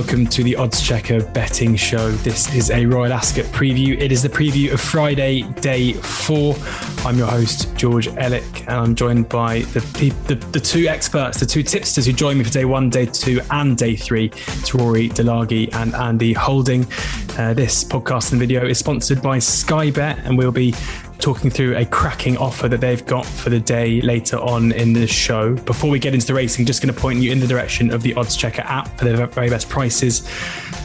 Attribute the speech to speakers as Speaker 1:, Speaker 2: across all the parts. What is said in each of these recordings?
Speaker 1: Welcome to the Odds Checker betting show. This is a Royal Ascot preview. It is the preview of Friday, day four. I'm your host, George Elek, and I'm joined by the, the, the two experts, the two tipsters who join me for day one, day two, and day three. It's Rory Delargy and Andy Holding. Uh, this podcast and video is sponsored by Sky Bet, and we'll be talking through a cracking offer that they've got for the day later on in the show. Before we get into the racing, just going to point you in the direction of the Odds Checker app for the very best prices,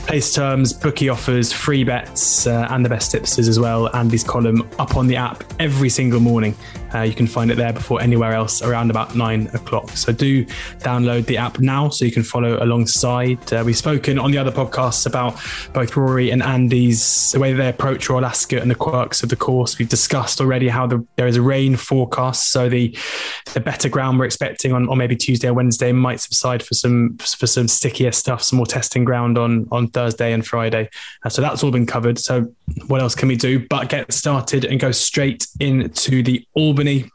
Speaker 1: place terms, bookie offers, free bets, uh, and the best tipsters as well. Andy's column up on the app every single morning. Uh, you can find it there before anywhere else around about nine o'clock. So do download the app now so you can follow alongside. Uh, we've spoken on the other podcasts about both Rory and Andy's the way they approach Royal Ascot and the quirks of the course. We've discussed already how the, there is a rain forecast, so the the better ground we're expecting on, on maybe Tuesday or Wednesday might subside for some for some stickier stuff, some more testing ground on on Thursday and Friday. Uh, so that's all been covered. So what else can we do but get started and go straight into the Albany Albany.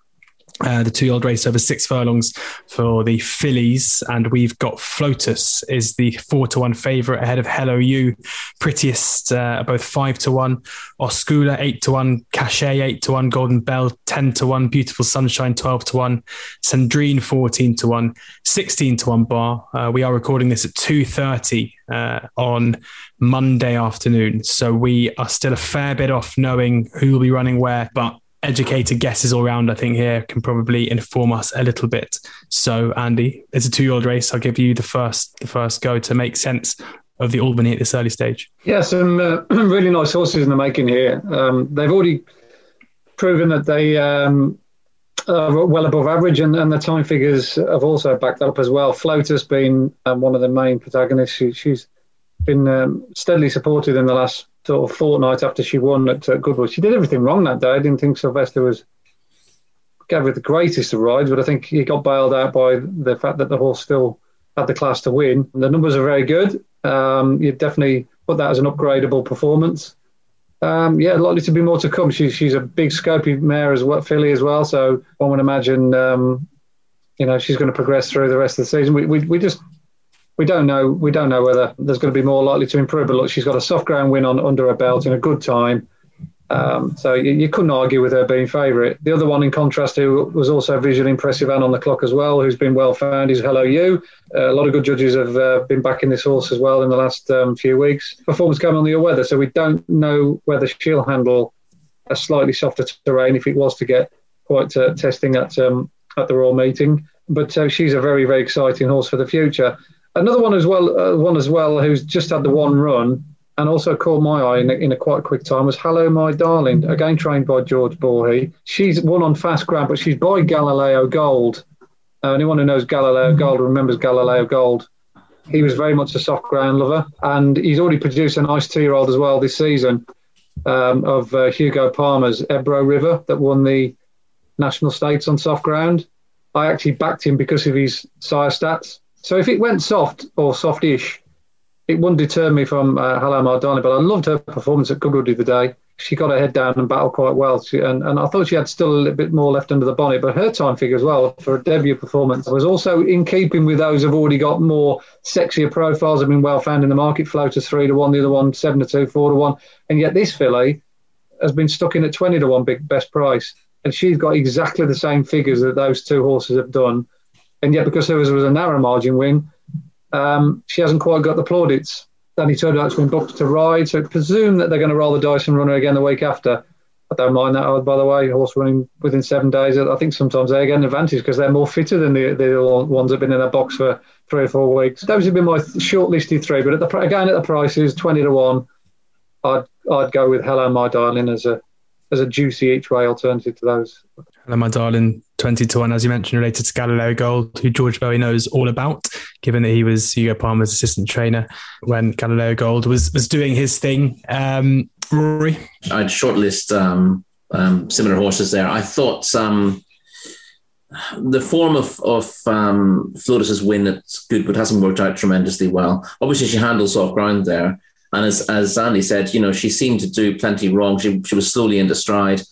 Speaker 1: Uh, the two-year-old race over six furlongs for the fillies, and we've got Flotus is the four to one favourite ahead of Hello You, prettiest uh, both five to one, Oscula eight to one, Cachet eight to one, Golden Bell ten to one, Beautiful Sunshine twelve to one, Sandrine fourteen to one, sixteen to one bar. Uh, we are recording this at two thirty uh, on Monday afternoon, so we are still a fair bit off knowing who will be running where, but educated guesses all round, I think, here can probably inform us a little bit. So, Andy, it's a two-year-old race. I'll give you the first the first go to make sense of the Albany at this early stage.
Speaker 2: Yeah, some uh, really nice horses in the making here. Um, they've already proven that they um, are well above average, and, and, the time figures have also backed up as well. Flotus being um, one of the main protagonists. She, has been um, steadily supported in the last sort of fortnight after she won at uh, Goodwood. She did everything wrong that day. I didn't think Silvestre was gave her the greatest of rides, but I think he got bailed out by the fact that the horse still had the class to win. The numbers are very good. Um, you definitely put that as an upgradable performance. Um, yeah, likely to be more to come. She's she's a big scopy mare as well, filly as well. So one would imagine, um, you know, she's going to progress through the rest of the season. We, we, we just we don't know. We don't know whether there's going to be more likely to improve. But look, she's got a soft ground win on under her belt in a good time. Um, so you, you, couldn't argue with her being favourite. The other one, in contrast, who was also visually impressive and on the clock as well, who's been well found, is Hello You. Uh, a lot of good judges have uh, been backing this horse as well in the last um, few weeks. Performance coming on the weather, so we don't know whether she'll handle a slightly softer terrain if it was to get quite uh, testing at um, at the Royal Meeting. But uh, she's a very very exciting horse for the future. Another one as well, uh, one as well, who's just had the one run and also caught my eye in a, in a quite quick time was Hello My Darling, again trained by George Boughey. She's won on fast ground, but she's by Galileo Gold. Uh, anyone who knows Galileo Gold remembers Galileo Gold. He was very much a soft ground lover, and he's already produced a nice two-year-old as well this season um, of uh, Hugo Palmer's Ebro River that won the national stakes on soft ground. I actually backed him because of his sire stats. So if it went soft or softish, it wouldn't deter me from uh, My Darling. But I loved her performance at Goodwood the other day. She got her head down and battled quite well. She, and, and I thought she had still a little bit more left under the bonnet. But her time figure as well for a debut performance was also in keeping with those who've already got more sexier profiles, have been well found in the market. Flotus 3 to 1, the other one 7 to 2, 4 to 1. And yet this filly has been stuck in at 20 to 1 big best price. And she's got exactly the same figures that those two horses have done and yet because there was, was a narrow margin win, um, she hasn't quite got the plaudits. Danny Tudhope's been booked to ride, so presume that they're going to roll the dice and run her again the week after. I don't mind that, by the way. Horse running within seven days, I think sometimes they get an advantage because they're more fitter than the, the ones that have been in a box for three or four weeks. Those have been my shortlisted three, but at the, again, at the prices, 20 to 1, I'd, I'd go with Hello My Darling as a as a juicy each way alternative to those.
Speaker 1: Hello, my darling. 20 to 1, as you mentioned, related to Galileo Gold, who George Boughey knows all about, given that he was Hugo Palmer's assistant trainer when Galileo Gold was, was doing his thing. Um, Rory?
Speaker 3: I'd shortlist um, um, similar horses there. I thought um, the form of, of um, Flotus's win at Goodwood hasn't worked out tremendously well. Obviously, she handles soft ground there. And as, as Andy said, you know, she seemed to do plenty wrong. She, she was slowly into stride.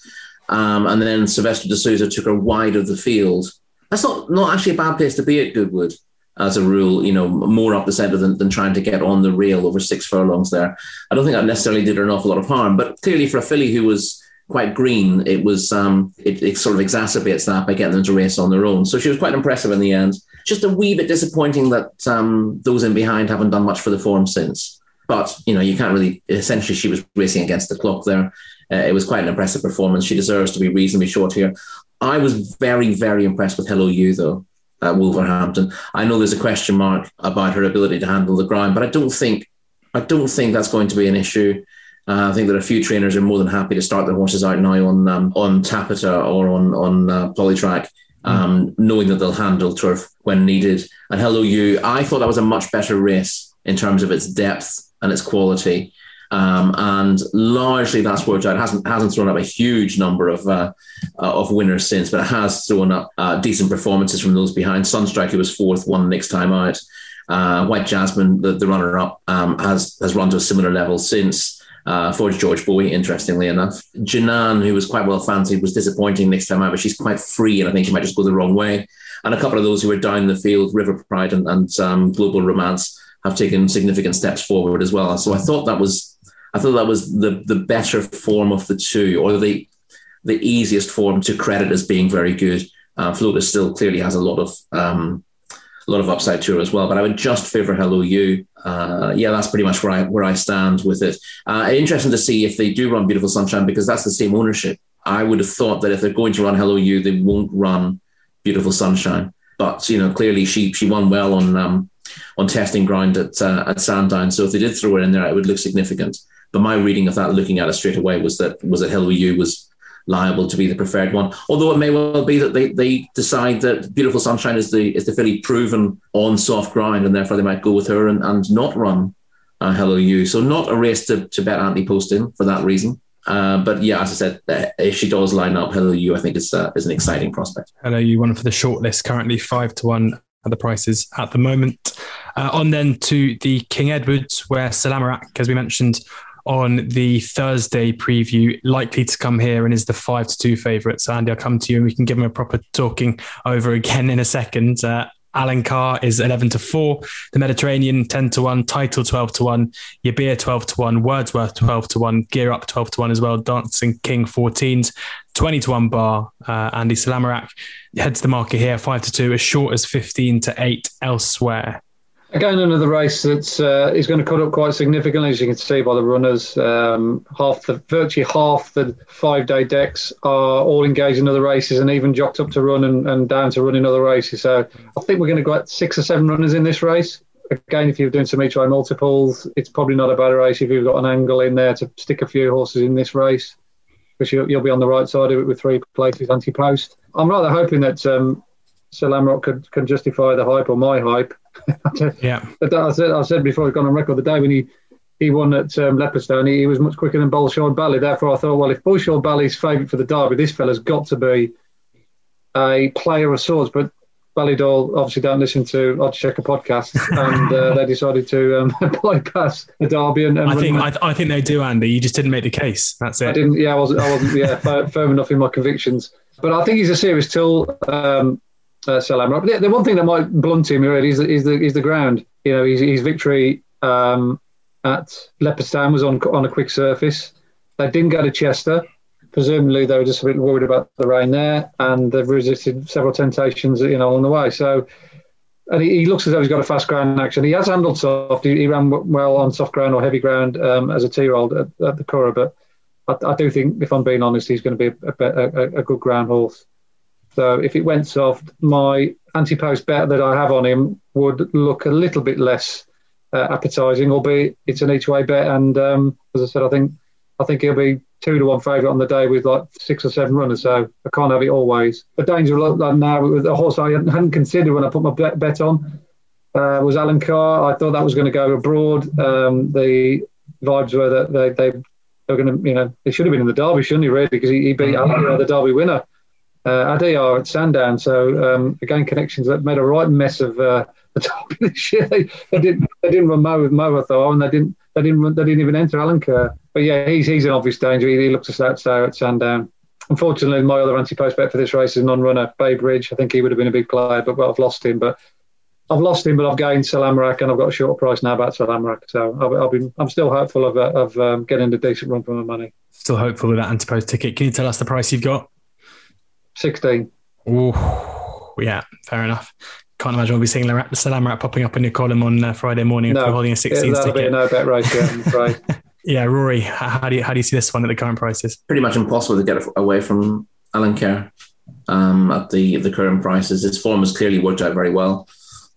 Speaker 3: Um, and then Silvestre de Sousa took her wide of the field. That's not, not actually a bad place to be at Goodwood. as a rule, you know, more up the centre than, than trying to get on the rail over six furlongs there. I don't think that necessarily did her an awful lot of harm, but clearly for a filly who was quite green, it was um, it, it sort of exacerbates that by getting them to race on their own. So she was quite impressive in the end. Just a wee bit disappointing that um, those in behind haven't done much for the form since. But you know, you can't really. Essentially, she was racing against the clock there. Uh, it was quite an impressive performance. She deserves to be reasonably short here. I was very, very impressed with Hello You though at Wolverhampton. I know there's a question mark about her ability to handle the ground, but I don't think I don't think that's going to be an issue. Uh, I think that a few trainers are more than happy to start their horses out now on um, on Tapeta or on on uh, Polytrack, um, mm. knowing that they'll handle turf when needed. And Hello You, I thought that was a much better race in terms of its depth and its quality. Um, and largely that's worked out. It hasn't hasn't thrown up a huge number of uh, uh, of winners since, but it has thrown up uh, decent performances from those behind. Sunstrike, who was fourth, won next time out. Uh, White Jasmine, the, the runner up, um, has has run to a similar level since. Uh, for George Boughey, interestingly enough. Janan, who was quite well fancied, was disappointing next time out, but she's quite free, and I think she might just go the wrong way. And a couple of those who were down the field, River Pride and, and um, Global Romance, have taken significant steps forward as well. So I thought that was I thought that was the the better form of the two, or the the easiest form to credit as being very good. Uh, still clearly has a lot of um, a lot of upside to her as well, but I would just favour Hello You. Uh, yeah, that's pretty much where I where I stand with it. Uh, interesting to see if they do run Beautiful Sunshine because that's the same ownership. I would have thought that if they're going to run Hello You, they won't run Beautiful Sunshine. But you know, clearly she she won well on um, on testing ground at uh, at Sandown. So if they did throw it in there, it would look significant. But my reading of that, looking at it straight away, was that was that Hello You was liable to be the preferred one. Although it may well be that they, they decide that Beautiful Sunshine is the is the filly proven on soft ground, and therefore they might go with her and, and not run uh, Hello You. So not a race to, to bet ante-post in for that reason. Uh, but yeah, as I said, uh, if she does line up Hello You, I think is uh, is an exciting prospect.
Speaker 1: Hello You, one for the shortlist, currently five to one at the prices at the moment. Uh, on then to the King Edwards, where Salamarak, as we mentioned, on the Thursday preview, likely to come here and is the five to two favourite. So Andy, I'll come to you and we can give him a proper talking over again in a second. Uh, Alenquer is 11 to 4. The Mediterranean 10 to 1. Title 12 to 1. Yibir 12 to 1. Wordsworth 12 to 1. Gear Up 12 to 1 as well. Dancing King 14s. 20 to 1 bar. Uh, Andy Salamarak heads the market here 5 to 2. As short as 15 to 8 elsewhere.
Speaker 2: Again, another race that uh, is going to cut up quite significantly, as you can see by the runners. Um, half the virtually half the five-day decks are all engaged in other races, and even jocked up to run and, and down to run in other races. So I think we're going to get six or seven runners in this race. Again, if you're doing some each multiples, it's probably not a bad race if you've got an angle in there to stick a few horses in this race, because you'll, you'll be on the right side of it with three places ante-post. I'm rather hoping that um, Sir Lamrock could, can justify the hype or my hype
Speaker 1: yeah.
Speaker 2: But I said, I said before, I've gone on record the day when he, he won at um, Leopardstown, he, he, was much quicker than Bolshoi Ballet. Therefore, I thought, well, if Bolshoi Ballet's favourite for the Derby, this fella's got to be a player of sorts. But Ballydoyle obviously don't listen to Odd Checker podcast, and uh, they decided to um, bypass the Derby. And, and
Speaker 1: I think I, I, think they do, Andy. You just didn't make the case. That's it.
Speaker 2: I didn't. Yeah, I wasn't. I wasn't. Yeah, firm enough in my convictions. But I think he's a serious tool. Um, Salam. The, the, one thing that might blunt him really is, is the is the ground. You know, his, his victory um, at Leopardstown was on on a quick surface. They didn't go to Chester. Presumably, they were just a bit worried about the rain there, and they've resisted several temptations, you know, along the way. So, and he, he looks as though he's got a fast ground action. He has handled soft. He, he ran well on soft ground or heavy ground um, as a two-year-old at, at the Curragh, but I, I, do think, if I'm being honest, he's going to be a, a, a good ground horse. So if it went soft, my ante-post bet that I have on him would look a little bit less uh, appetising, albeit it's an each-way bet. And um, as I said, I think I think he'll be two to one favourite on the day with like six or seven runners. So I can't have it always. The danger like now with a horse I hadn't considered when I put my bet, on uh, was Carr. I thought that was going to go abroad. Um, the vibes were that they they, they were going to, you know, they should have been in the Derby, shouldn't he? Really, because he, he beat Alenquer, the Derby winner uh, Adayar at Sandown. So um, again, connections that made a right mess of uh, the top of this year. They, they didn't they didn't run Mo with Mohaafeth, and they didn't they didn't they didn't even enter Alenquer. But yeah, he's he's an obvious danger. He, he looks to out at Sandown. Unfortunately, my other ante-post bet for this race is non-runner Bay Bridge. I think he would have been a big player, but well, I've lost him. But I've lost him, but I've gained Salamarak, and I've got a short price now about Salamarak. So I'll, I'll be, I'm still hopeful of, uh, of um, getting a decent run for my money.
Speaker 1: Still hopeful with that ante-post ticket. Can you tell us the price you've got?
Speaker 2: 16.
Speaker 1: Oh, yeah, fair enough. Can't imagine we'll be seeing Salamarak popping up in your column on uh, Friday morning no, if you're holding a 16
Speaker 2: yeah,
Speaker 1: ticket.
Speaker 2: No bet race, yeah, I'm afraid.
Speaker 1: yeah, Rory, how do you how do you see this one at the current prices?
Speaker 3: Pretty much impossible to get away from Alenquer um, at the the current prices. His form has clearly worked out very well.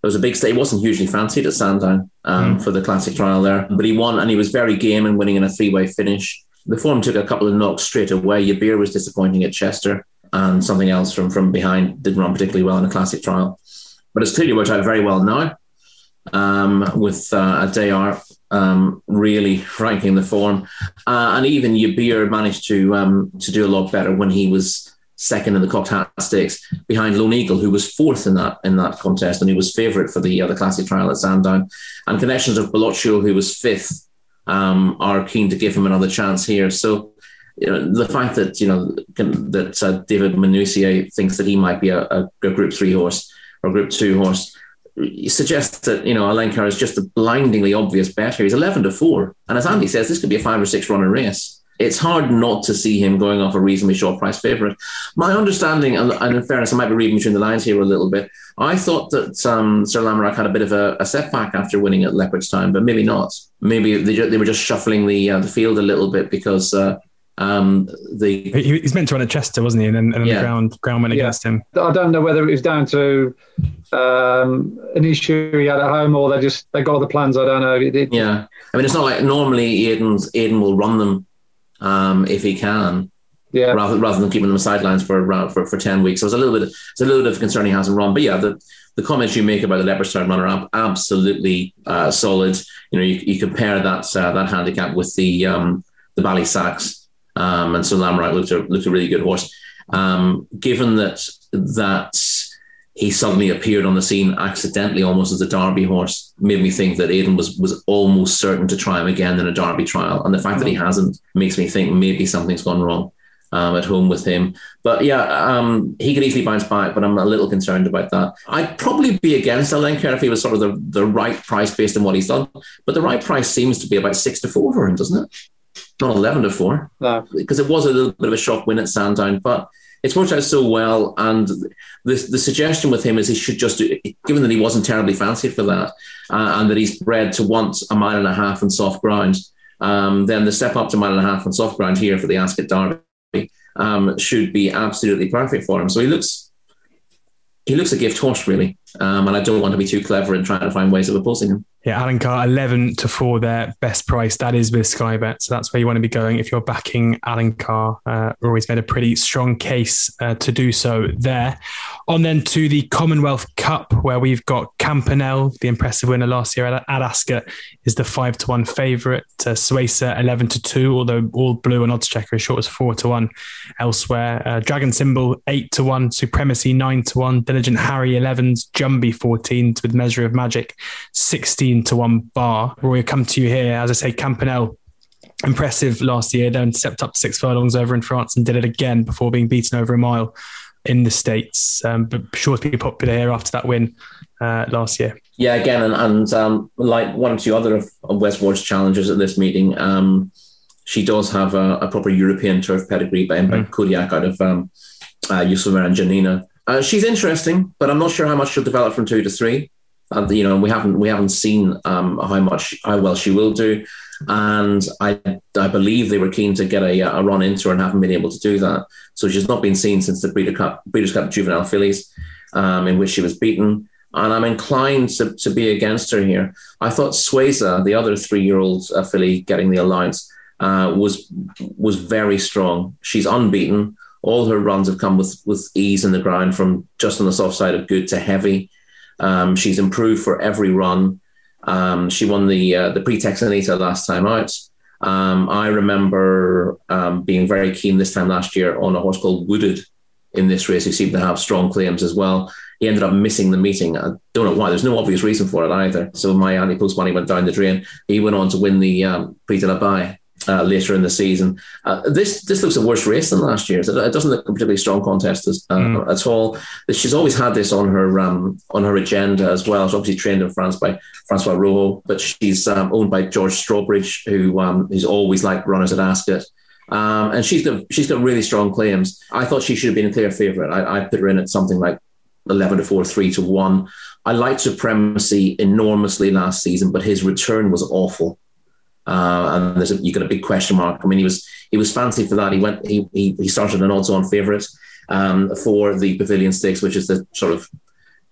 Speaker 3: There was a big stake. He wasn't hugely fancied at Sandown um, mm. for the classic trial there, but he won and he was very game and winning in a three way finish. The form took a couple of knocks straight away. Yibir was disappointing at Chester, and something else from from behind didn't run particularly well in a classic trial. But it's clearly worked out very well now um, with uh, Adayar um, really ranking the form, uh, and even Yibir managed to um, to do a lot better when he was second in the Cocked Hat Stakes behind Lone Eagle, who was fourth in that in that contest, and he was favourite for the uh, the classic trial at Sandown. And connections of Bellocchio, who was fifth, um, are keen to give him another chance here. So. You know, the fact that you know that uh, David Menuisier thinks that he might be a, a, a Group Three horse or Group Two horse suggests that you know Alenquer is just a blindingly obvious bet here. He's eleven to four, and as Andy says, this could be a five or six runner race. It's hard not to see him going off a reasonably short price favourite. My understanding, and, in fairness, I might be reading between the lines here a little bit. I thought that um, Salamarak had a bit of a, a, setback after winning at Leopardstown, but maybe not. Maybe they, they were just shuffling the uh, the field a little bit because uh, um, the
Speaker 1: he, he's meant to run at Chester, wasn't he? And then, and then yeah. the ground ground went yeah. against him.
Speaker 2: I don't know whether it was down to um, an issue he had at home or they just they got all the plans. I don't know. It, it,
Speaker 3: yeah, I mean it's not like normally Aidan's Aidan will run them um, if he can.
Speaker 2: Yeah.
Speaker 3: Rather, rather than keeping them sidelines for for for ten weeks, so it's a little bit it's a little bit of concern he hasn't run. But yeah, the the comments you make about the Leopardstown runner up absolutely uh, solid. You know, you, you compare that uh, that handicap with the um, the Ballysax um, and so Lamright looked a, looked a really good horse. Um, given that that he suddenly appeared on the scene accidentally, almost as a Derby horse, made me think that Aidan was was almost certain to try him again in a Derby trial. And the fact that he hasn't makes me think maybe something's gone wrong um, at home with him. But yeah, um, he could easily bounce back, but I'm a little concerned about that. I'd probably be against Alenquer if he was sort of the, the right price based on what he's done. But the right price seems to be about six to four for him, doesn't it? Not 11 to 4.
Speaker 2: No.
Speaker 3: Because it was a little bit of a shock win at Sandown, but it's worked out so well. And the, the suggestion with him is he should just do, given that he wasn't terribly fancied for that, uh, and that he's bred to want a mile and a half on soft ground, um, then the step up to a mile and a half on soft ground here for the Ascot Derby um, should be absolutely perfect for him. So he looks he looks a gift horse, really. Um, and I don't want to be too clever in trying to find ways of opposing him.
Speaker 1: Yeah, carr 11 to 4 there, best price. That is with Sky Bet. So that's where you want to be going if you're backing Alenquer. Uh, Rory's made a pretty strong case uh, to do so there. On then to the Commonwealth Cup, where we've got Campanelle, the impressive winner last year at, Ascot, is the 5 to 1 favourite. Uh, Suesa, 11 to 2, although all blue and odds checker as short as 4 to 1 elsewhere. Uh, Dragon Symbol, 8 to 1. Supremacy, 9 to 1. Diligent Harry, 11s. Jumby, 14s with Measure of Magic, 16 to one bar. Roy, come to you here. As I say, Campanelle impressive last year, then stepped up six furlongs over in France and did it again before being beaten over a mile in the States. Um, but sure to be popular here after that win uh, last year.
Speaker 3: Yeah, again, and, and um, like one or two other of, of Wes Ward's challenges at this meeting, um, she does have a, a, proper European turf pedigree by, mm. Kodiac out of um, uh, and Janina. Uh, she's interesting, but I'm not sure how much she'll develop from two to three and you know we haven't we haven't seen um, how much how well she will do, and I I believe they were keen to get a, a run into her and haven't been able to do that. So she's not been seen since the Breeder Cup Breeders' Cup Juvenile Fillies, um, in which she was beaten. And I'm inclined to, to be against her here. I thought Suesa, the other three year old uh, filly getting the alliance, uh, was was very strong. She's unbeaten. All her runs have come with with ease in the ground, from just on the soft side of good to heavy. Um, she's improved for every run. Um, she won the uh, the Prix Texanita last time out. Um, I remember um, being very keen this time last year on a horse called Wooded in this race, who seemed to have strong claims as well. He ended up missing the meeting. I don't know why. There's no obvious reason for it either. So my ante post money went down the drain. He went on to win the um, Prix de la uh, later in the season. Uh, this this looks a worse race than last year's. It, it doesn't look a particularly strong contest as, uh, mm. at all. She's always had this on her um, on her agenda as well. She's obviously trained in France by Francois Rohaut, but she's um, owned by George Strawbridge, who um, who's always like runners at Ascot. Um, and she's got she's got really strong claims. I thought she should have been a clear favourite. I, I put her in at something like eleven to four, three to one. I liked Supremacy enormously last season, but his return was awful. Uh, and there's a, you got a big question mark. I mean, he was he was fancy for that. He went he he, he started an odds-on favourite um, for the Pavilion Stakes, which is the sort of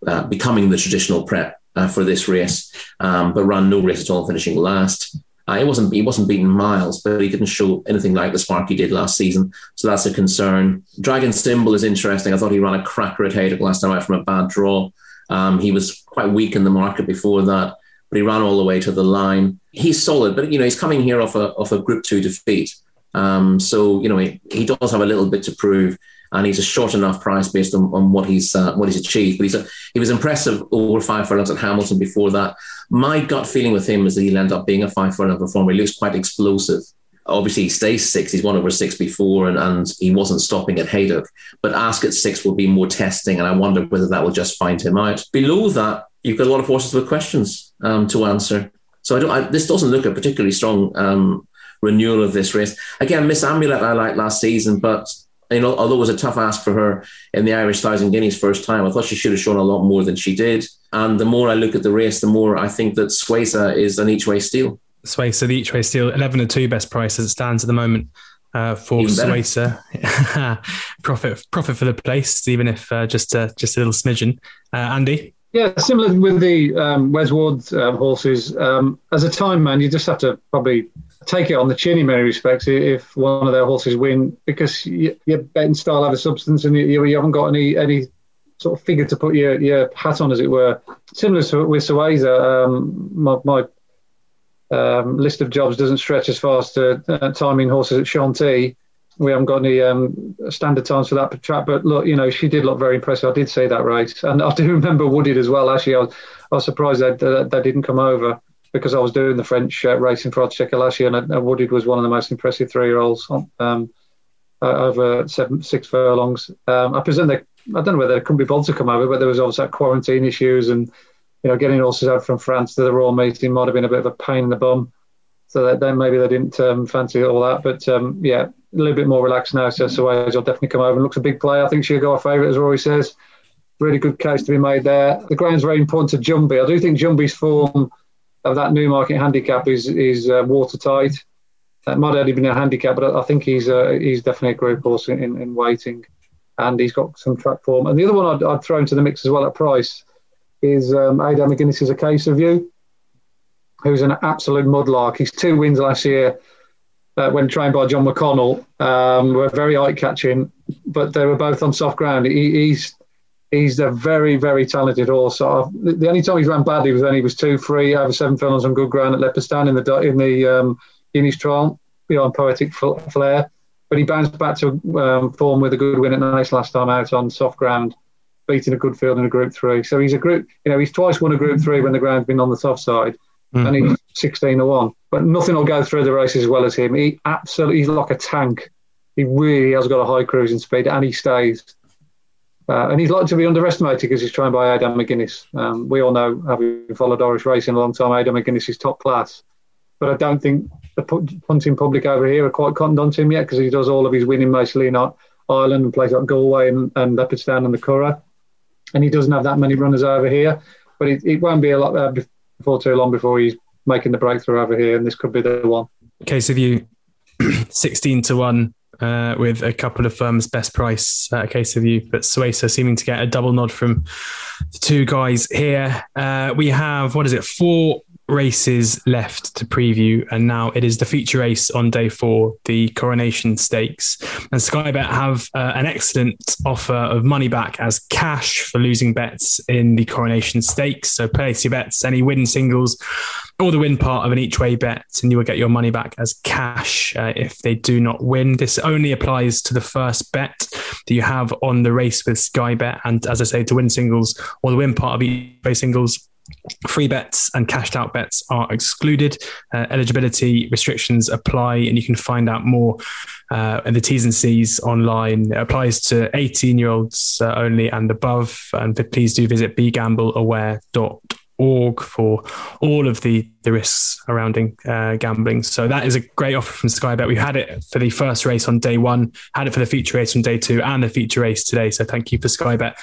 Speaker 3: uh, becoming the traditional prep uh, for this race, um, but ran no race at all, finishing last. Uh, wasn't he wasn't beating miles, but he didn't show anything like the spark he did last season, so that's a concern. Dragon Symbol is interesting. I thought he ran a cracker at Haydock last time out from a bad draw. Um, he was quite weak in the market before that, but he ran all the way to the line. He's solid, but you know he's coming here off a off a Group Two defeat, um, so you know he, he does have a little bit to prove, and he's a short enough price based on, on what he's uh, what he's achieved. But he's a, he was impressive over five furlongs at Hamilton before that. My gut feeling with him is that he'll end up being a five furlong performer. He looks quite explosive obviously he stays six. He's won over six before, and, and he wasn't stopping at Haydock. But Ascot six will be more testing, and I wonder whether that will just find him out. Below that, you've got a lot of horses with questions um, to answer. So I don't. I, this doesn't look a particularly strong um, renewal of this race. Again, Miss Amulet I liked last season, but you know, although it was a tough ask for her in the Irish Thousand Guineas first time, I thought she should have shown a lot more than she did. And the more I look at the race, the more I think that Suesa is an each way steal.
Speaker 1: Suesa, the each way steal, 11 and 2 best price as it stands at the moment uh, for Suesa. profit profit for the place, even if uh, just, uh, just a little smidgen. Uh, Andy?
Speaker 2: Yeah, similar with the um, Wes Ward um, horses. Um, as a time man, you just have to probably take it on the chin in many respects if one of their horses win because you, betting style a substance and you, you haven't got any any sort of figure to put your, your hat on, as it were. Similar to with Suesa, um, my, my um, list of jobs doesn't stretch as far as to uh, timing horses at Chantilly. We haven't got any um, standard times for that track, but look, you know, she did look very impressive. I did say that race, and I do remember Wooded as well. Actually, I was, I was surprised that, that that didn't come over because I was doing the French uh, racing for Oddschecker last year, and uh, Wooded was one of the most impressive three-year-olds um, uh, over seven, six furlongs. Um, I presume they, I don't know whether they couldn't be bothered to come over, but there was obviously quarantine issues and you know, getting horses out from France to the Royal meeting might have been a bit of a pain in the bum. So that, then maybe they didn't um, fancy all that. But um, yeah, a little bit more relaxed now. So Suesa will definitely come over and looks a big player. I think she'll go a favourite, as Rory says. Really good case to be made there. The ground's very important to Jumby. I do think Jumby's form of that Newmarket handicap is is uh, watertight. It might only been a handicap, but I think he's uh, he's definitely a group horse in, in, waiting, and he's got some track form. And the other one I'd, I'd throw into the mix as well at price is um, Ado McGuinness is a case of you, who's an absolute mudlark. He's two wins last year uh, when trained by John McConnell um, were very eye catching, but they were both on soft ground. He, he's he's a very very talented horse. So the only time he's ran badly was when he was two three over seven furlongs on good ground at Leopardstown in the in the um, Guineas trial beyond Poetic Flare. But he bounced back to um, form with a good win at Naas last time out on soft ground beating a good field in a Group Three. So he's a group. You know, he's twice won a Group Three when the ground's been on the soft side, mm-hmm. and he's sixteen to one. But nothing will go through the races as well as him. He absolutely, he's like a tank. He really has got a high cruising speed, and he stays. Uh, and he's like to be underestimated because he's trained by Ado McGuinness. Um, we all know, having followed Irish racing a long time, Ado McGuinness is top class. But I don't think the punting public over here are quite cottoned onto him yet because he does all of his winning mostly in Ireland and plays like Galway and, and Leopardstown and the Curragh and he doesn't have that many runners over here. But it, it won't be a lot uh, before too long before he's making the breakthrough over here, and this could be the one.
Speaker 1: Case of you, sixteen to one uh, with a couple of firms best price uh, case of you, but Suesa seeming to get a double nod from the two guys here. Uh, we have what is it? Four races left to preview, and now it is the feature race on day four, the Coronation Stakes. And Sky Bet have uh, an excellent offer of money back as cash for losing bets in the Coronation Stakes. So place your bets, any win singles or the win part of an each way bet, and you will get your money back as cash uh, if they do not win. This only applies to the first bet that you have on the race with Sky Bet, and as I say, to win singles or the win part of each way singles Free bets and cashed out bets are excluded. Uh, eligibility restrictions apply, and you can find out more uh, in the T's and C's online. It applies to 18 year olds uh, only and above. And please do visit begambleaware.org org for all of the the risks surrounding uh, gambling. So that is a great offer from Sky Bet. We had it for the first race on day one, had it for the feature race on day two, and the feature race today. So thank you for Sky Bet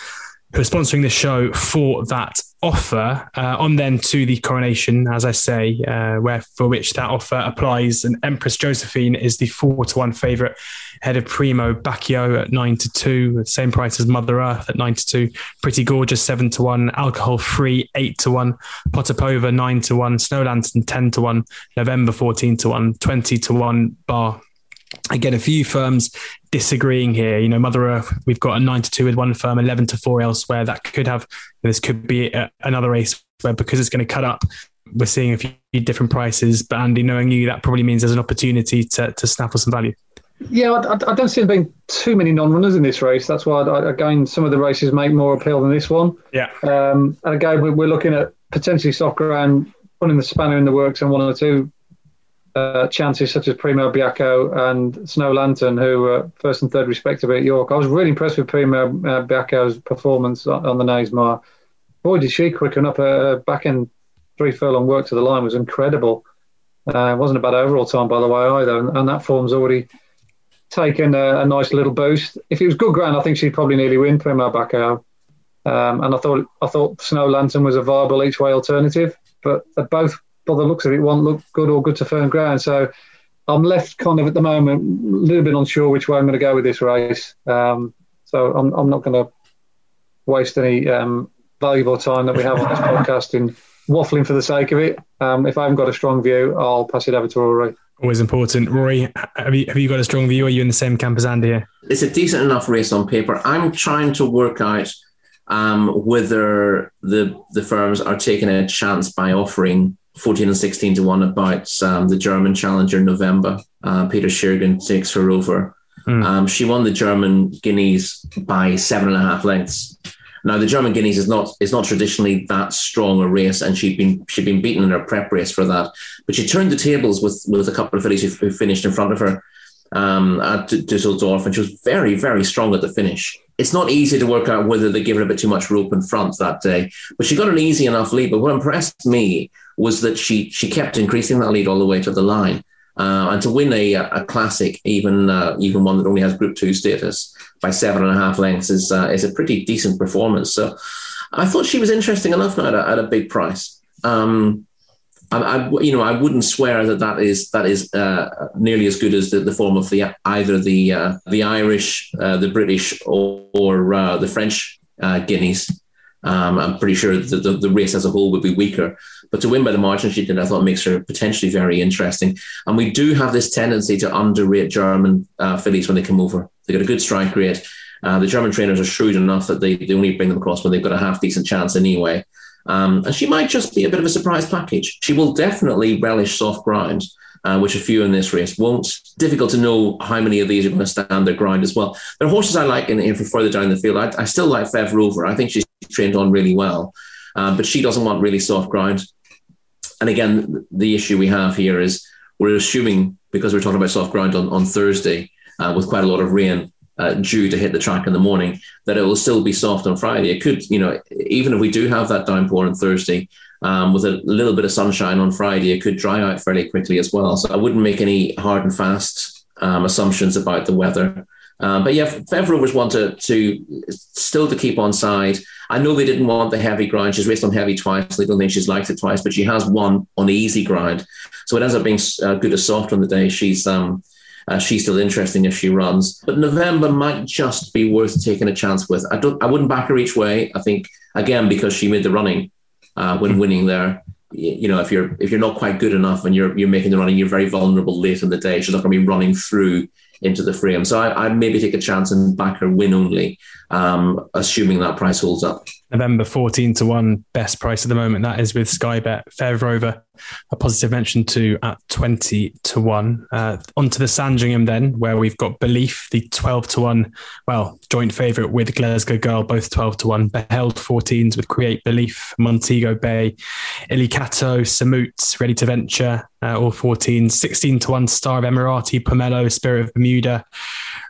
Speaker 1: who are sponsoring the show for that offer. Uh, on then to the coronation, as I say, uh, where for which that offer applies. And Empress Josephine is the four to one favourite, head of Primo Bacio at nine to two, same price as Mother Earth at nine to two. Pretty Gorgeous seven to one, Alcohol Free eight to one, Potapova nine to one, Snow Lantern ten to one, November fourteen to one, 20 to one, Bar again, a few firms disagreeing here. You know, Mother Earth, we've got a nine to two with one firm, eleven to four elsewhere. That could have this could be a, another race where because it's going to cut up, we're seeing a few different prices. But Andy, knowing you, that probably means there's an opportunity to to snaffle some value.
Speaker 2: Yeah, I, I don't see there being too many non-runners in this race. That's why, I, again, some of the races make more appeal than this one.
Speaker 1: Yeah.
Speaker 2: Um, and again, we're looking at potentially soccer and putting the spanner in the works and one or two uh, chances such as Primo Bacio and Snow Lantern, who were first and third respectively at York. I was really impressed with Primo uh, Bacio's performance on, on the Knavesmire. Boy, did she quicken up her back end three furlong work to the line was incredible. Uh, it wasn't a bad overall time, by the way, either. And, and that form's already taken a, a, nice little boost. If it was good ground, I think she'd probably nearly win Primo Bacio. Um, and I thought I thought Snow Lantern was a viable each way alternative, but they're both by the looks of it, won't look good or good to firm ground. So I'm left kind of at the moment a little bit unsure which way I'm going to go with this race. Um, so I'm, I'm not going to waste any um, valuable time that we have on this podcast in waffling for the sake of it. Um, if I haven't got a strong view, I'll pass it over to Rory.
Speaker 1: Always important. Rory, have you, have you got a strong view? Are you in the same camp as Andy here?
Speaker 3: It's a decent enough race on paper. I'm trying to work out um, whether the the firms are taking a chance by offering 14 and 16 to 1 about um, the German challenger in November. Uh, Peter Schiergen takes her over. Mm. Um, she won the German Guineas by seven and a half lengths. Now the German Guineas is not is not traditionally that strong a race, and she'd been she'd been beaten in her prep race for that. But she turned the tables with with a couple of fillies who, who finished in front of her um, at Dusseldorf, and she was very very strong at the finish. It's not easy to work out whether they gave her a bit too much rope in front that day, but she got an easy enough lead. But what impressed me was that she she kept increasing that lead all the way to the line. Uh, and to win a, a classic, even uh, even one that only has Group Two status by seven and a half lengths, is uh, is a pretty decent performance. So, I thought she was interesting enough now at a, at a big price. Um, I, I, you know, I wouldn't swear that that is that is uh, nearly as good as the, the form of the either the uh, the Irish, uh, the British, or, or the French guineas. Um, I'm pretty sure the, the, the, race as a whole would be weaker. But to win by the margin she did, I thought makes her potentially very interesting. And we do have this tendency to underrate German uh, fillies when they come over. They got a good strike rate. Uh, the German trainers are shrewd enough that they, they only bring them across when they've got a half decent chance anyway. Um, and she might just be a bit of a surprise package. She will definitely relish soft ground uh, which a few in this race won't. Difficult to know how many of these are going to stand their ground as well. There are horses I like in, in further down the field. I, I still like Fev Rover. I think she's trained on really well, uh, but she doesn't want really soft ground. And again, the issue we have here is we're assuming because we're talking about soft ground on, on Thursday uh, with quite a lot of rain uh, due to hit the track in the morning, that it will still be soft on Friday. It could, you know, even if we do have that downpour on Thursday, um, with a little bit of sunshine on Friday, it could dry out fairly quickly as well. So I wouldn't make any hard and fast um, assumptions about the weather. Um, but yeah, Fev Rovers want to, to still to keep on side. I know they didn't want the heavy grind. She's raced on heavy twice. I don't think she's liked it twice, but she has won on easy grind. So it ends up being uh, good as soft on the day. She's um, uh, she's still interesting if she runs. But November might just be worth taking a chance with. I don't. I wouldn't back her each way. I think again because she made the running uh, when winning there. You know, if you're if you're not quite good enough and you're you're making the running, you're very vulnerable late in the day. She's not going to be running through into the frame. So I, would maybe take a chance and back her win only, um, assuming that price holds up.
Speaker 1: November 14 to 1, best price at the moment. That is with Sky Bet. Fev Rover, a positive mention to at 20 to 1. Uh, on to the Sandringham then, where we've got Belief, the 12 to 1, well, joint favourite with Glasgow Girl, both 12 to 1. Beheld 14s with Create Belief, Montego Bay, Illykato, Samut, Ready to Venture, uh, all 14s. 16 to 1, Star of Emirati, Pomelo, Spirit of Bermuda.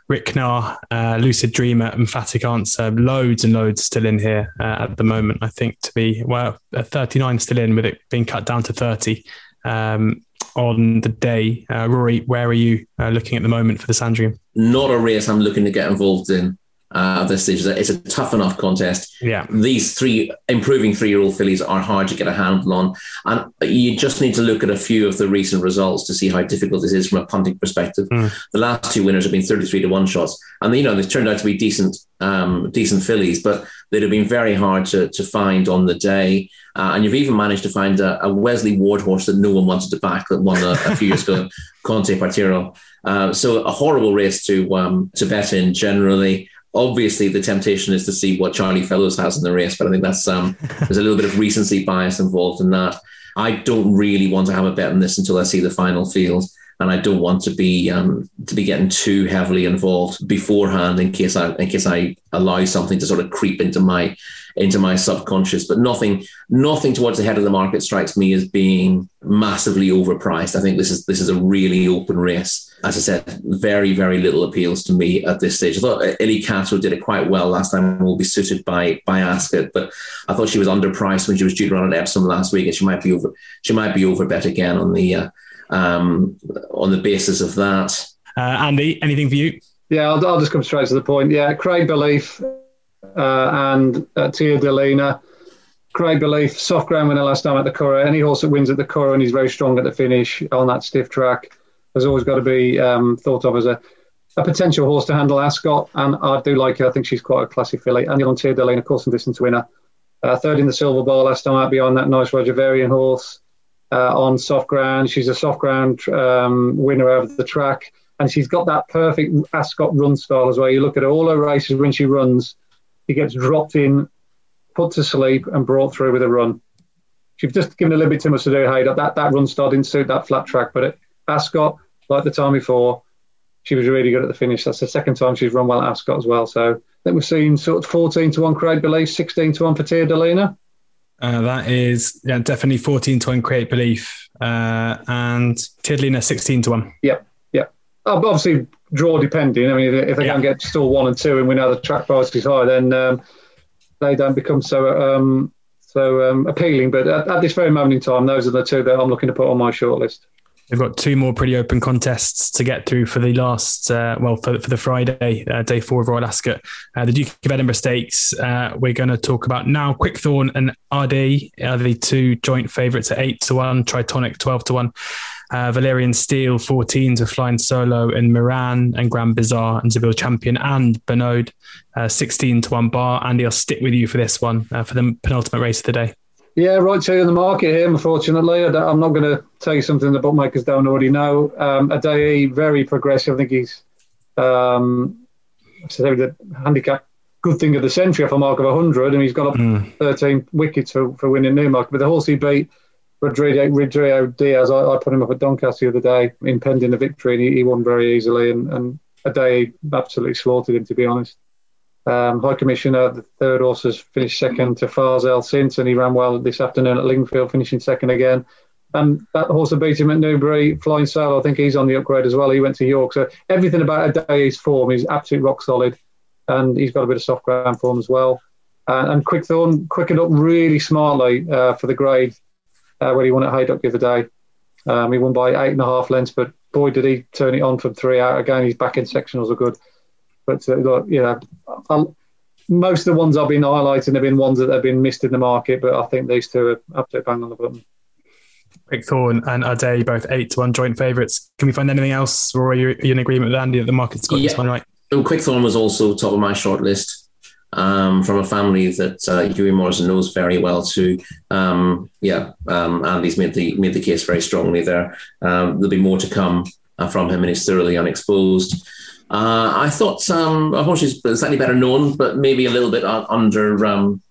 Speaker 1: Ricknar, uh, Lucid Dreamer, Emphatic Answer, loads and loads still in here uh, at the moment. I think to be well, 39 still in with it being cut down to 30 um, on the day. Uh, Rory, where are you uh, looking at the moment for the Sandringham?
Speaker 3: Not a race I'm looking to get involved in uh, at this stage. It's a tough enough contest.
Speaker 1: Yeah.
Speaker 3: These three improving three year old fillies are hard to get a handle on. And you just need to look at a few of the recent results to see how difficult this is from a punting perspective. Mm. The last two winners have been 33 to 1 shots. And, you know, they've turned out to be decent, um, decent fillies, but they'd have been very hard to, to find on the day. Uh, and you've even managed to find a, a, Wesley Ward horse that no one wanted to back that won a, a few years ago, Con Te Partiro. Uh, so a horrible race to um, to bet in generally obviously the temptation is to see what Charlie Fellowes has in the race, but I think that's um, there's a little bit of recency bias involved in that. I don't really want to have a bet on this until I see the final field, and I don't want to be um, to be getting too heavily involved beforehand in case I in case I allow something to sort of creep into my into my subconscious. But nothing nothing towards the head of the market strikes me as being massively overpriced. I think this is this is a really open race as I said, very, very little appeals to me at this stage. I thought Illykato did it quite well last time will be suited by by Ascot, but I thought she was underpriced when she was due to run at Epsom last week, and she might be over she might be over bet again on the uh, um, on the basis of that.
Speaker 1: Uh, Andy, anything for you?
Speaker 2: Yeah, I'll, I'll, just come straight to the point. Yeah, Create Belief uh, and uh, Tia Delina. Create Belief, soft ground winner last time at the Curragh. Any horse that wins at the Curragh and he's very strong at the finish on that stiff track has always got to be um, thought of as a, a potential horse to handle Ascot. And I do like her. I think she's quite a classy filly. And on Tia Delane, of course, and distance winner. Uh, third in the silver ball last time out beyond that nice Roger Varian horse uh, on soft ground. She's a soft ground um, winner over the track. And she's got that perfect Ascot run style as well. You look at all her races when she runs, she gets dropped in, put to sleep, and brought through with a run. She's just given a little bit too much to do. Hey, that, that run style didn't suit that flat track, but it, Ascot, like the time before, she was really good at the finish. That's the second time she's run well at Ascot as well. So I think we've seen sort of 14 to 1 Create Belief, 16 to 1 for Tia Delina.
Speaker 1: Uh, that is yeah, definitely 14 to 1 Create Belief uh, and Tia Delina 16 to 1.
Speaker 2: Yeah, yep. Oh, obviously, draw depending. I mean, if, they yeah. can get still one and two and we know the track price is high, then um, they don't become so um, so um, appealing. But at, at, this very moment in time, those are the two that I'm looking to put on my shortlist.
Speaker 1: They've got two more pretty open contests to get through for the last, uh, well, for, for the Friday, uh, day four of Royal Ascot. Uh, the Duke of Edinburgh Stakes, uh, we're going to talk about now. Quickthorn and Ardee are the two joint favourites at 8 to 1, Tritonic 12 to 1. Uh, Valerian Steel 14 to Flying Solo and Miran and Grand Bazaar and Seville Champion and Bernode uh, 16 to 1 bar. Andy, I'll stick with you for this one for the penultimate race of the day.
Speaker 2: Yeah, right to in the market here, unfortunately. I am not going to tell you something the bookmakers don't already know. Um, Adair, very progressive. I think he's um, the handicap good thing of the century off a mark of 100, and he's got up mm. 13 wickets for, for winning Newmarket. But the horse he beat, Rodrigo, Rodrigo Diaz, I, I, put him up at Doncaster the other day, impending the victory, and he, he won very easily. And, and Adair absolutely slaughtered him, to be honest. Um, High Commissioner, the third horse, has finished second to Farzel since, and he ran well this afternoon at Lingfield, finishing second again. And that horse that beat him at Newbury, Flying Sail, I think he's on the upgrade as well. He went to York. So everything about Adair's form is absolute rock solid. And he's got a bit of soft ground form as well. Uh, and Quickthorn quickened up really smartly uh, for the grade uh, when he won at Haydock the other day. Um, he won by eight and a half lengths, but boy, did he turn it on from three out. Again, his back end sectionals are good. But uh, you know, I'll, most of the ones I've been highlighting have been ones that have been missed in the market, but I think these two are absolutely bang on the button.
Speaker 1: Quickthorn and Adair, both eight to one joint favourites. Can we find anything else, or are you, are you in agreement with Andy that the market's got yeah. this one right?
Speaker 3: Quickthorn was also top of my shortlist um, from a family that uh, Hughie Morrison knows very well too. Um, yeah, um, Andy's made the made the case very strongly there. Um, there'll be more to come uh, from him, and he's thoroughly unexposed. Uh, I thought um, a horse is slightly better known, but maybe a little bit under um,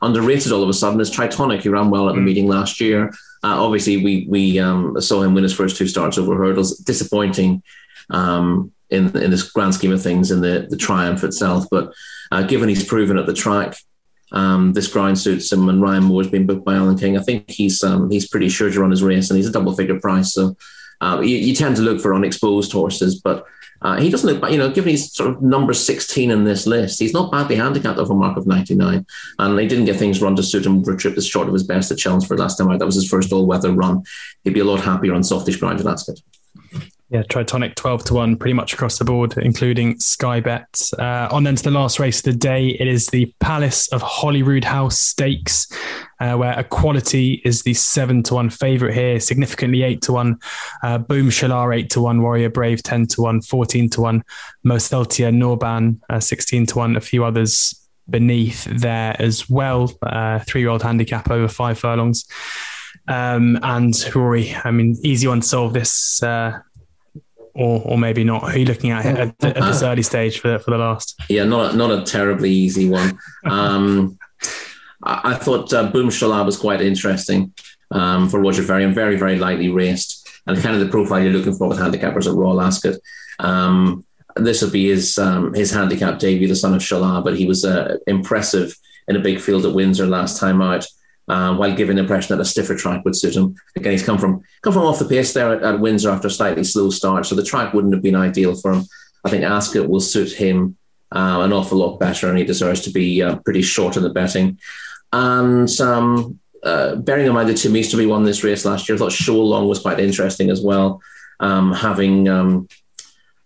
Speaker 3: underrated all of a sudden is Tritonic. He ran well at the mm. meeting last year. Uh, obviously, we we um, saw him win his first two starts over hurdles. Disappointing um, in in this grand scheme of things in the the triumph itself, but uh, given he's proven at the track, um, this grind suits him, and Ryan Moore's been booked by Alan King. I think he's um, he's pretty sure to run his race, and he's a double figure price. So uh, you, you, tend to look for unexposed horses, but uh, he doesn't look, you know, given he's sort of number 16 in this list, he's not badly handicapped off a mark of 99. And he didn't get things run to suit him trip that's short of his best at Chelmsford last time out. That was his first all weather run. He'd be a lot happier on softish ground, that's good.
Speaker 1: Yeah, Tritonic 12 to 1 pretty much across the board, including Sky Bet. Uh, on then to the last race of the day. It is the Palace of Holyroodhouse Stakes, uh, where Equality is the 7 to 1 favourite here, significantly 8 to 1. Uh, Boomshalaa 8 to 1, Warrior Brave 10 to 1, 14 to 1, Moseltia Norban uh, 16 to 1, a few others beneath there as well. Uh, three year old handicap over five furlongs. Um, and Rory, I mean, easy one to solve this uh, or or maybe not? Who are you looking at at, at this early stage for for the last?
Speaker 3: Yeah, not a, not a terribly easy one. Um, I, I, thought uh, Boomshalaa was quite interesting um, for Roger Varian, very very lightly raced, and kind of the profile you're looking for with handicappers at Royal Ascot. Um, this will be his um, his handicap debut, the son of Shalaa, but he was uh, impressive in a big field at Windsor last time out uh, while giving the impression that a stiffer track would suit him. Again, he's come from come from off the pace there at, at Windsor after a slightly slow start, so the track wouldn't have been ideal for him. I think Ascot will suit him uh, an awful lot better, and he deserves to be uh, pretty short in the betting. And um, uh, bearing in mind that Tim Easterby won this race last year, I thought Show Long was quite interesting as well, um, having um,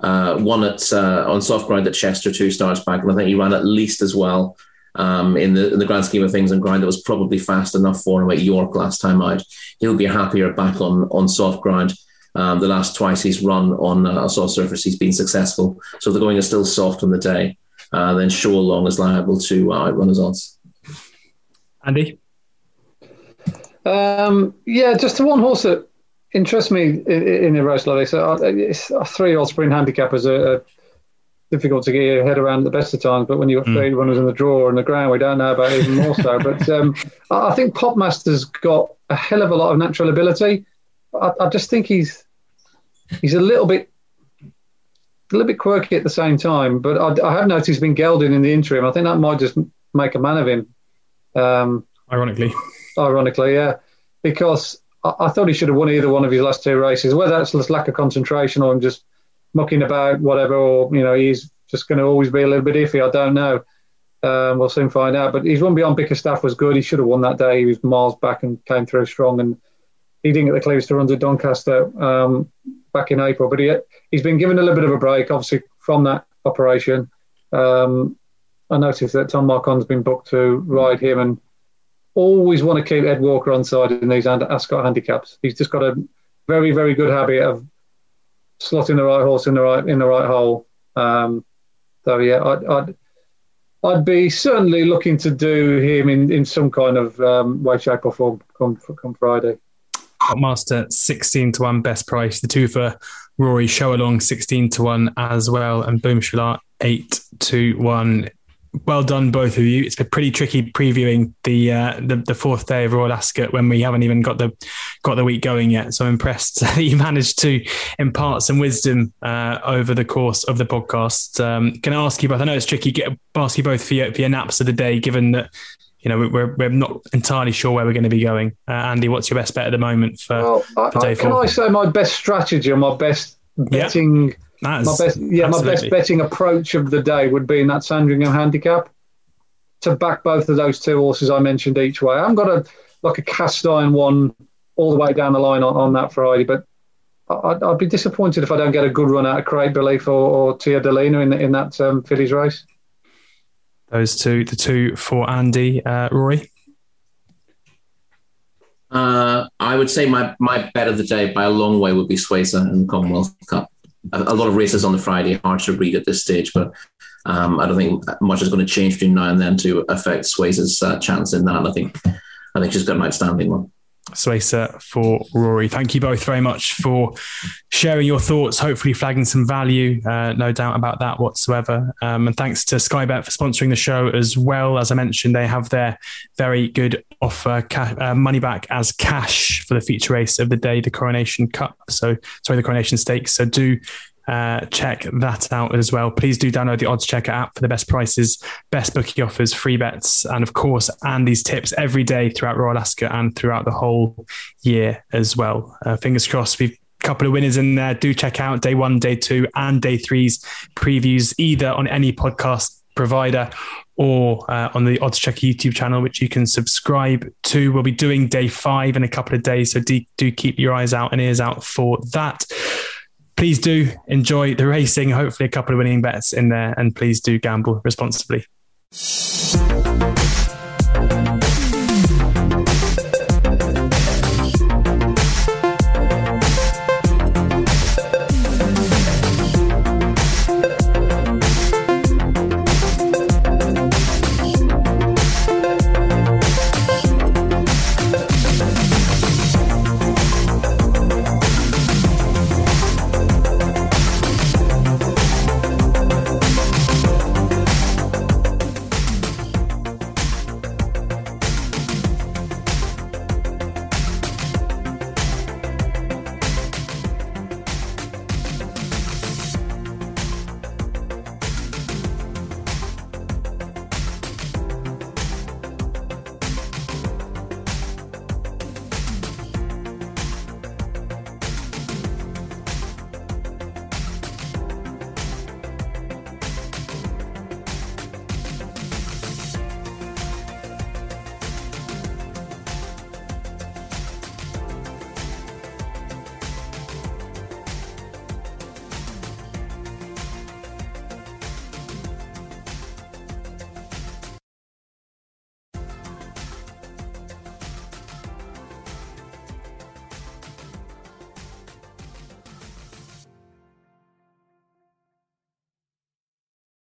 Speaker 3: uh, won it uh, on soft ground at Chester two starts back, and I think he ran at least as well um, in the in the grand scheme of things and ground that was probably fast enough for him at York last time out. He'll be happier back on on soft ground. Um, the last twice he's run on a soft surface, he's been successful. So the going is still soft on the day. Uh, then Show Long is liable to uh, outrun his odds.
Speaker 1: Andy?
Speaker 2: Um, yeah, just the one horse that interests me in, in a race like So Uh, a three-year-old sprint handicap as a, difficult to get your head around at the best of times. But when you've got mm. three runners in the draw and the ground, we don't know about even more so. But um, I think Popmaster's got a hell of a lot of natural ability. I, I, just think he's he's a little bit a little bit quirky at the same time. But I, I have noticed he's been gelding in the interim. I think that might just make a man of him. Um,
Speaker 1: ironically,
Speaker 2: ironically, yeah, because I, I, thought he should have won either one of his last two races. Whether that's lack of concentration or him just mucking about, whatever, or you know he's just going to always be a little bit iffy. I don't know. Um, we'll soon find out. But his run beyond Bickerstaffe was good. He should have won that day. He was miles back and came through strong. And he didn't get the clearance to run to Doncaster um, back in April. But he he's been given a little bit of a break, obviously from that operation. Um, I noticed that Tom Marquand's been booked to ride him, and always want to keep Ed Walker on side in these Ascot handicaps. He's just got a very, very good habit of slotting the right horse in the right in the right hole. Um, so yeah, I'd, I'd I'd be certainly looking to do him in, in some kind of um, way, shape, or form come come Friday.
Speaker 1: Master sixteen to one best price. The two for Rory Show Along sixteen to one as well, and Boomshalaa eight to one well done, both of you. It's been pretty tricky previewing the, uh, the the, fourth day of Royal Ascot when we haven't even got the got the week going yet. So I'm impressed that you managed to impart some wisdom uh, over the course of the podcast. Um, can I ask you both? I know it's tricky. Get ask you both for your, for your naps of the day, given that you know we're we're not entirely sure where we're going to be going. Uh, Andy, what's your best bet at the moment for, well, for day I,
Speaker 2: four? Can I say my best strategy or my best betting? My best, yeah, absolutely. my best betting approach of the day would be in that Sandringham handicap to back both of those two horses I mentioned each way. I haven't got a like a cast iron one all the way down the line on, on that Friday, but I'd, I'd, be disappointed if I don't get a good run out of Create Belief or, or Tia Delina in, in that um, fillies race.
Speaker 1: Those two, the two for Andy, uh, Rory.
Speaker 3: Uh, I would say my, my bet of the day by a long way would be Suesa in the Commonwealth Cup a, lot of races on the Friday, hard to read at this stage, but um, I don't think much is going to change between now and then to affect Suesa's uh, chance in that. I think I think she's got an outstanding one.
Speaker 1: Suesa for Rory. Thank you both very much for sharing your thoughts, hopefully flagging some value. Uh, no doubt about that whatsoever. Um, and thanks to Sky Bet for sponsoring the show as well. As I mentioned, they have their very good offer, ca- uh, money back as cash for the feature race of the day, the Coronation Cup. So, sorry, the Coronation Stakes. So do uh, check that out as well. Please do download the oddschecker app for the best prices, best bookie offers, free bets, and of course, and these tips every day throughout Royal Ascot and throughout the whole year as well. Uh, fingers crossed. We've a couple of winners in there. Do check out day one, day two, and day three's previews either on any podcast provider or uh, on the oddschecker YouTube channel, which you can subscribe to. We'll be doing day five in a couple of days, so do, do keep your eyes out and ears out for that please do enjoy the racing. Hopefully, a couple of winning bets in there, and please do gamble responsibly.